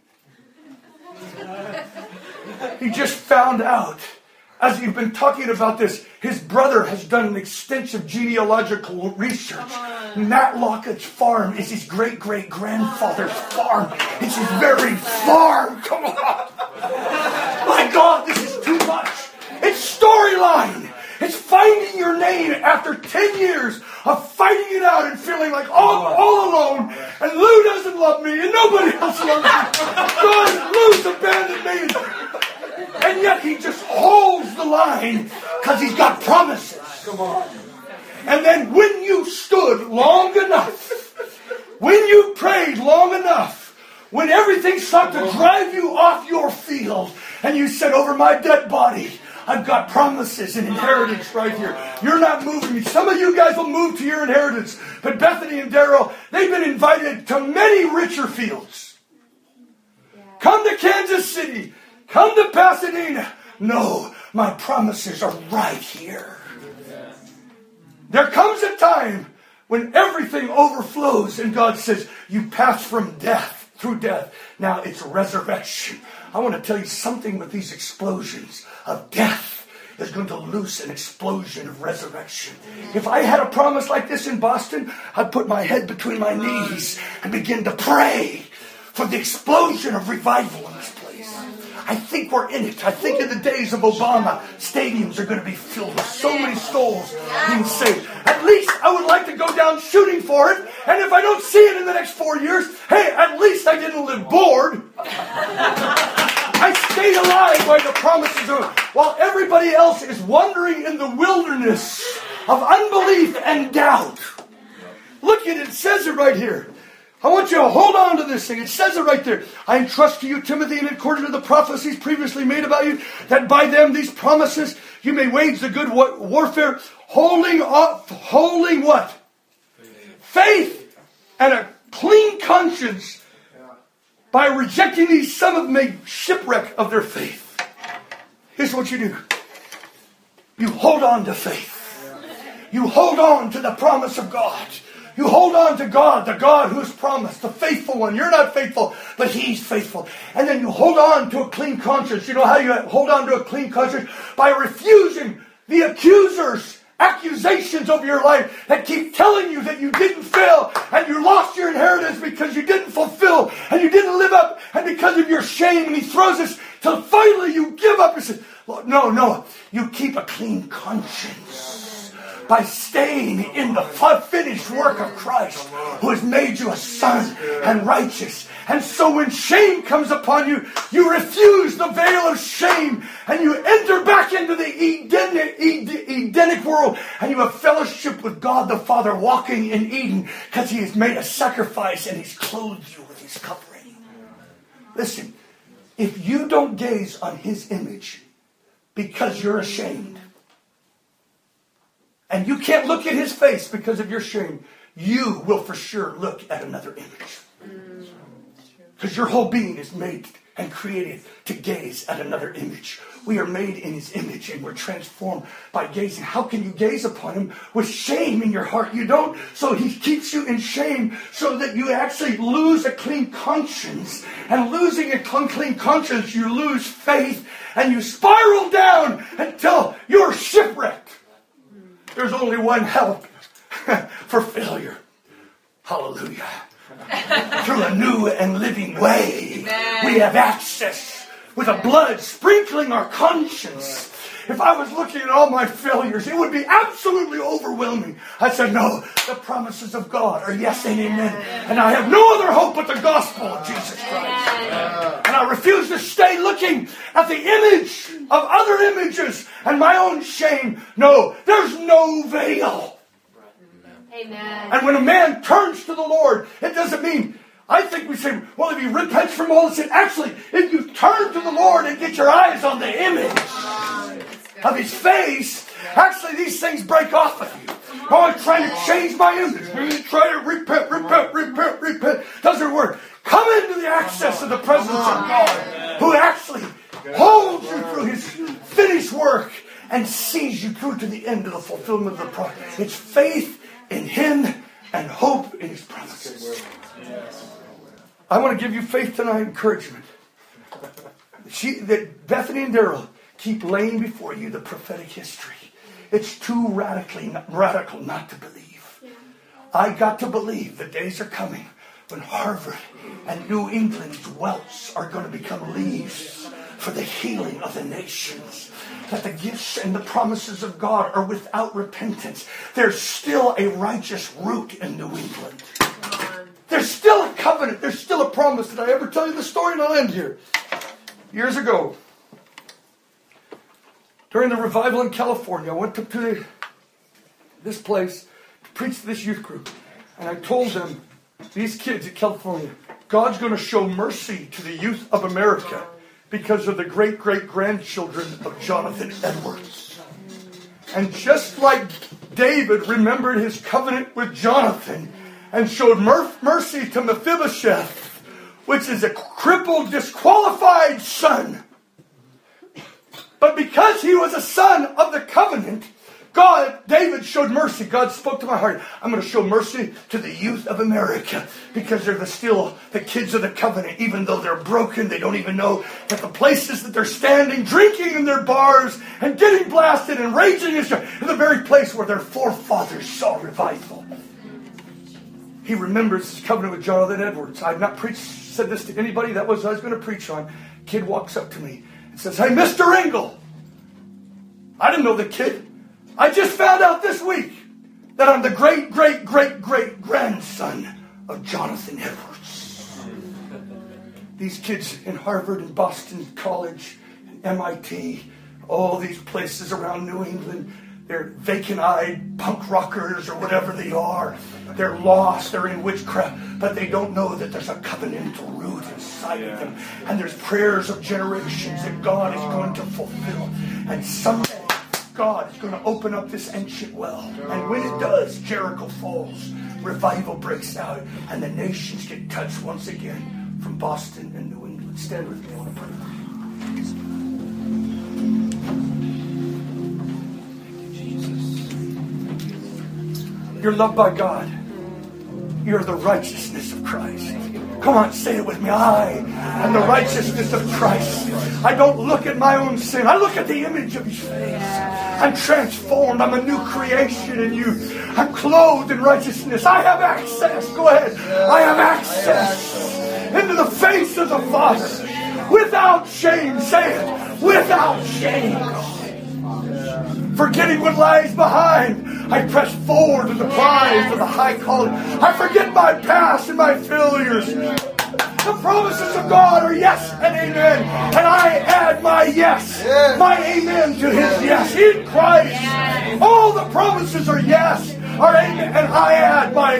He just found out, as you've been talking about this, his brother has done an extensive genealogical research. Matt Lockett's farm is his great great grandfather's farm. It's his very farm. Come on. My God, this is too much. It's storyline. It's finding your name after 10 years of fighting it out and feeling like all, all alone. And Lou doesn't love me and nobody else loves me. God, Lou's abandoned me. And yet he just holds the line because he's got promises. Come on. And then when you stood long enough, when you prayed long enough, when everything started to drive you off your field, and you said, Over my dead body, I've got promises and inheritance right here. You're not moving me. Some of you guys will move to your inheritance. But Bethany and Daryl, they've been invited to many richer fields. Come to Kansas City. Come to Pasadena. No, my promises are right here. There comes a time when everything overflows and God says, You pass from death through death. Now it's resurrection. I want to tell you something with these explosions of death is going to loose an explosion of resurrection. If I had a promise like this in Boston, I'd put my head between my knees and begin to pray for the explosion of revival in this I think we're in it. I think in the days of Obama, stadiums are going to be filled with so many souls being saved. At least I would like to go down shooting for it. And if I don't see it in the next four years, hey, at least I didn't live bored. I stayed alive by the promises of while everybody else is wandering in the wilderness of unbelief and doubt. Look at it, it says it right here. I want you to hold on to this thing. It says it right there. I entrust to you, Timothy, and according to the prophecies previously made about you, that by them these promises you may wage the good warfare, holding up, holding what? Faith and a clean conscience. By rejecting these, some have made shipwreck of their faith. Here's what you do you hold on to faith, you hold on to the promise of God. You hold on to God, the God who's promised, the faithful one. You're not faithful, but He's faithful. And then you hold on to a clean conscience. You know how you hold on to a clean conscience? By refusing the accusers accusations over your life that keep telling you that you didn't fail and you lost your inheritance because you didn't fulfill and you didn't live up and because of your shame and he throws this till finally you give up and say, no, no, you keep a clean conscience by staying in the finished work of Christ who has made you a son and righteous. And so when shame comes upon you, you refuse the veil of shame and you enter back into the Edenic, Edenic world and you have fellowship with God the Father walking in Eden because he has made a sacrifice and he's clothed you with his covering. Listen, if you don't gaze on his image because you're ashamed, and you can't look at his face because of your shame, you will for sure look at another image. Because your whole being is made and created to gaze at another image. We are made in his image and we're transformed by gazing. How can you gaze upon him with shame in your heart? You don't. So he keeps you in shame so that you actually lose a clean conscience. And losing a clean conscience, you lose faith and you spiral down until you're shipwrecked. There's only one help for failure. Hallelujah. Through a new and living way, Amen. we have access with a blood sprinkling our conscience. If I was looking at all my failures, it would be absolutely overwhelming. I said, No, the promises of God are yes and amen. And I have no other hope but the gospel of Jesus Christ. I refuse to stay looking at the image of other images and my own shame. No, there's no veil. Amen. And when a man turns to the Lord, it doesn't mean I think we say, well, if you repent from all sin, actually, if you turn to the Lord and get your eyes on the image of His face, actually, these things break off of you. Oh, I'm trying to change my image. Try to repent, repent, repent, repent. Doesn't work. Come into the access of the presence of God, who actually holds you through His finished work and sees you through to the end of the fulfillment of the promise. It's faith in Him and hope in His promises. I want to give you faith tonight, encouragement. She, that Bethany and Daryl keep laying before you the prophetic history. It's too radically radical not to believe. I got to believe the days are coming when Harvard and New England's welts are going to become leaves for the healing of the nations. That the gifts and the promises of God are without repentance. There's still a righteous root in New England. There's still a covenant. There's still a promise. Did I ever tell you the story? And I'll end here. Years ago, during the revival in California, I went to, to this place to preach to this youth group. And I told them, these kids in California, God's going to show mercy to the youth of America because of the great great grandchildren of Jonathan Edwards. And just like David remembered his covenant with Jonathan and showed mercy to Mephibosheth, which is a crippled, disqualified son. But because he was a son of the covenant, God, David showed mercy. God spoke to my heart. I'm going to show mercy to the youth of America because they're the still the kids of the covenant. Even though they're broken, they don't even know that the places that they're standing, drinking in their bars and getting blasted and raging is the very place where their forefathers saw revival. He remembers his covenant with Jonathan Edwards. I've not preached, said this to anybody. That was I was going to preach on. Kid walks up to me and says, "Hey, Mr. Engle." I didn't know the kid. I just found out this week that I'm the great, great, great, great grandson of Jonathan Edwards. These kids in Harvard and Boston College and MIT, all these places around New England, they're vacant eyed punk rockers or whatever they are. They're lost, they're in witchcraft, but they don't know that there's a covenantal root inside of them. And there's prayers of generations that God is going to fulfill. And someday, God is going to open up this ancient well. And when it does, Jericho falls. Revival breaks out, and the nations get touched once again from Boston and New England. Stand with me on prayer. You're loved by God. You're the righteousness of Christ. Come on, say it with me. I am the righteousness of Christ. I don't look at my own sin. I look at the image of His face. I'm transformed. I'm a new creation in you. I'm clothed in righteousness. I have access. Go ahead. I have access into the face of the Father without shame. Say it. Without shame. Forgetting what lies behind, I press forward to the prize of the high calling. I forget my past and my failures. The promises of God are yes and amen. And I add my yes, my amen to his yes in Christ. All the promises are yes, are amen, and I add my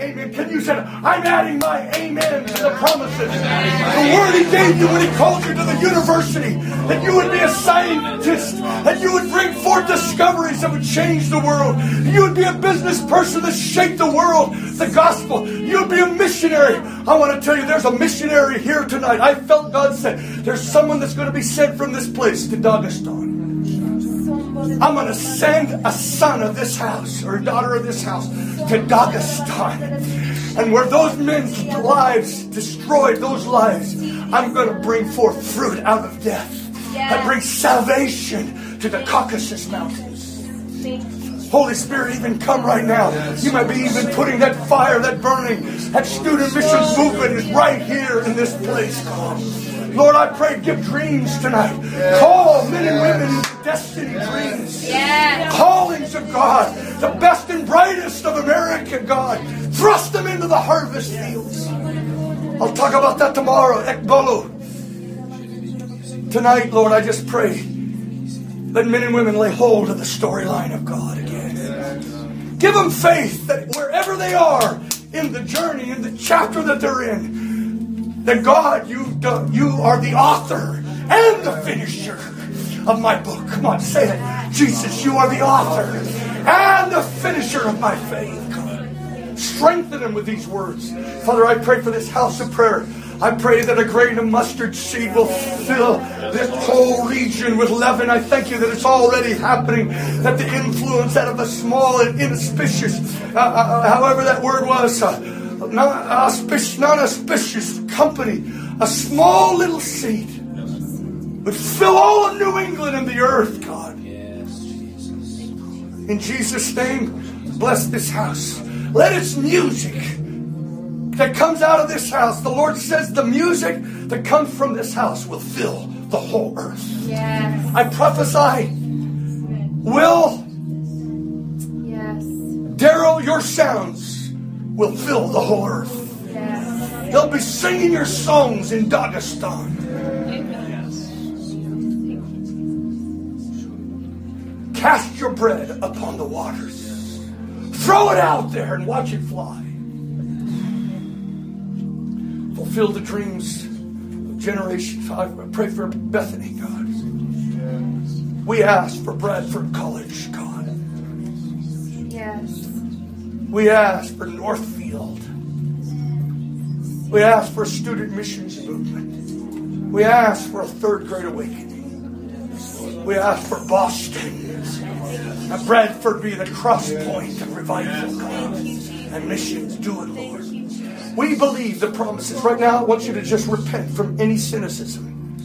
amen. Can you say, I'm adding my amen to the promises. The word he gave you when he called you to the university, that you would be a scientist, that you would bring forth discoveries that would change the world. You would be a business person that shaped the world, the gospel. You would be a missionary. I want to tell you, there's a missionary here tonight. I felt God said, there's someone that's going to be sent from this place to Dagestan. I'm going to send a son of this house or a daughter of this house to Dagestan. And where those men's lives destroyed, those lives, I'm going to bring forth fruit out of death. That brings salvation to the Caucasus Mountains. Holy Spirit, even come right now. You might be even putting that fire, that burning, that student missions movement is right here in this place. Come. Lord, I pray, give dreams tonight. Call men and women destiny dreams, yeah. callings of God, the best and brightest of America, God. Thrust them into the harvest fields. I'll talk about that tomorrow, ekballo. Tonight, Lord, I just pray that men and women lay hold of the storyline of God again. Give them faith that wherever they are in the journey, in the chapter that they're in, that God, you, you are the author and the finisher of my book. Come on, say it. Jesus, you are the author and the finisher of my faith. Come on. Strengthen him with these words. Father, I pray for this house of prayer. I pray that a grain of mustard seed will fill this whole region with leaven. I thank you that it's already happening. That the influence out of a small and inauspicious, uh, uh, uh however that word was, uh, non-auspicious, non-auspicious company, a small little seed would fill all of New England and the earth, God. In Jesus' name, bless this house. Let its music that comes out of this house, the Lord says the music that comes from this house will fill the whole earth. Yes. I prophesy, Will, yes. Daryl, your sounds will fill the whole earth. They'll be singing your songs in Dagestan. Cast your bread upon the waters. Throw it out there and watch it fly. Fulfill the dreams of generations. I pray for Bethany, God. We ask for Bradford College, God. Yes. We ask for Northfield. We ask for a student missions movement. We ask for a third great awakening. We ask for Boston. And Bradford be the cross point of revival, God, and missions. Do it, Lord. We believe the promises. Right now, I want you to just repent from any cynicism,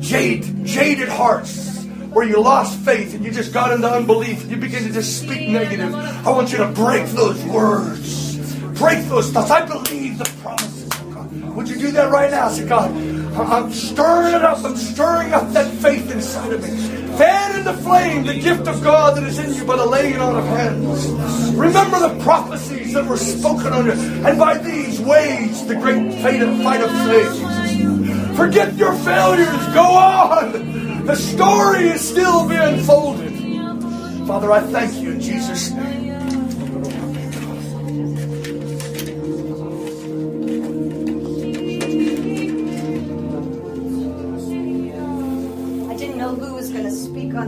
jade, jaded hearts, where you lost faith and you just got into unbelief and you begin to just speak negative. I want you to break those words, break those thoughts. I believe the God. Would you do that right now? Say, God, I'm stirring it up. I'm stirring up that faith inside of me. Fan in the flame the gift of God that is in you by the laying on of hands. Remember the prophecies that were spoken on you, and by these wage the great fight of faith. Forget your failures. Go on. The story is still being unfolded. Father, I thank you in Jesus' name.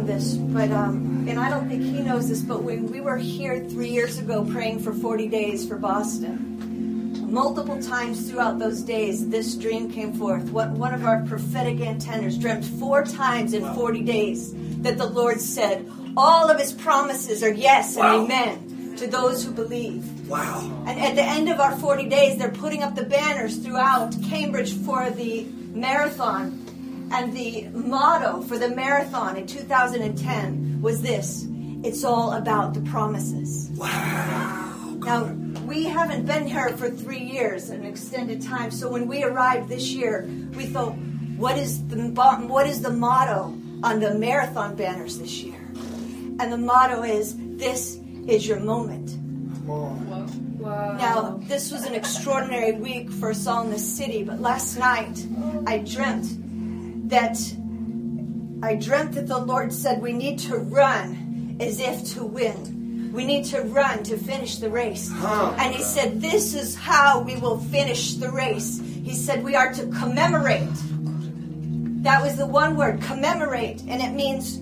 This, but um, and I don't think he knows this, but when we were here three years ago praying for 40 days for Boston, multiple times throughout those days, this dream came forth. What one of our prophetic antennas dreamt four times in 40 days that the Lord said, all of his promises are yes and amen. to those who believe. Wow. And at the end of our 40 days, they're putting up the banners throughout Cambridge for the marathon. And the motto for the marathon in 2010 was this It's all about the promises. Wow. Now, we haven't been here for three years, an extended time. So when we arrived this year, we thought, what is the, what is the motto on the marathon banners this year? And the motto is, This is your moment. Come on. Whoa. Now, this was an extraordinary week for us all in the city, but last night I dreamt that I dreamt that the Lord said we need to run as if to win. We need to run to finish the race. Huh. And he said, This is how we will finish the race. He said, We are to commemorate. That was the one word, commemorate, and it means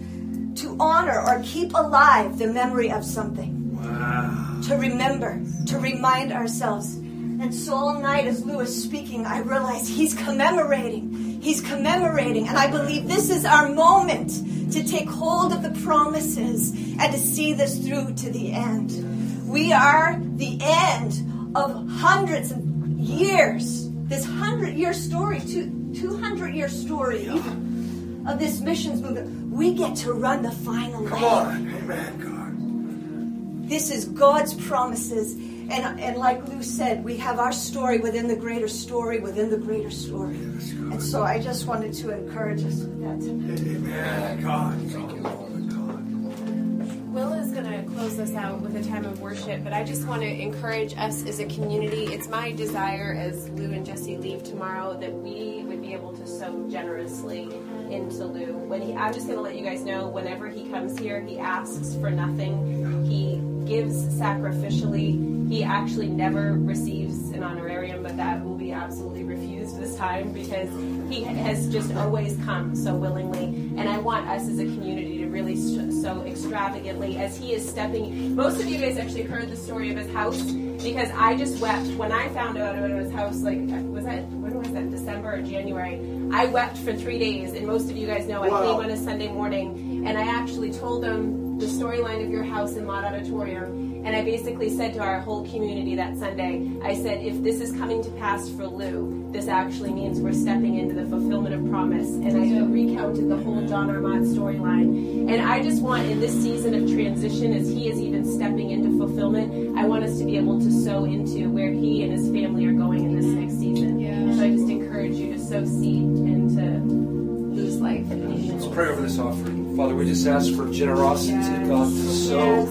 to honor or keep alive the memory of something Wow. to remember, to remind ourselves. And so all night as Lou was speaking, I realized he's commemorating. He's commemorating. And I believe this is our moment to take hold of the promises and to see this through to the end. We are the end of hundreds of years. This hundred year story, two, 200 year story of this missions movement. We get to run the final Come on. Amen, God. This is God's promises. And, and like Lou said, we have our story within the greater story, within the greater story. Yes, And so I just wanted to encourage us with that. tonight. Amen, God. Thank you, Lord God. Will is going to close us out with a time of worship, but I just want to encourage us as a community. It's my desire as Lou and Jesse leave tomorrow that we would be able to sow generously into Lou. When he, I'm just going to let you guys know, whenever he comes here, he asks for nothing. He gives sacrificially. He actually never receives an honorarium, but that will be absolutely refused this time because he has just always come so willingly. And I want us as a community to really so extravagantly as he is stepping. Most of you guys actually heard the story of his house because I just wept when I found out about his house. Like, was that when was that? December or January? I wept for three days, and most of you guys know I Wow. came on a Sunday morning, and I actually told them the storyline of your house in Mott Auditorium. And I basically said to our whole community that Sunday, I said, if this is coming to pass for Lou, this actually means we're stepping into the fulfillment of promise. And I recounted the whole John R. Mott storyline. And I just want, in this season of transition, as he is even stepping into fulfillment, I want us to be able to sow into where he and his family are going in this next season. Yeah. So I just encourage you to sow seed into Lou's life. Let's pray over this offering. Father, we just ask for generosity, God, to sow,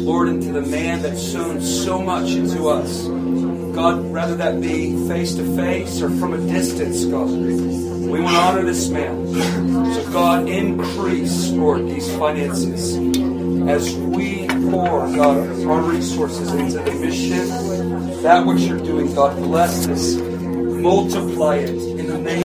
Lord, into the man that's sown so much into us. God, rather that be face to face or from a distance, God. We want to honor this man. So, God, increase, Lord, these finances as we pour, God, our resources into the mission, that which you're doing, God. Bless this, multiply it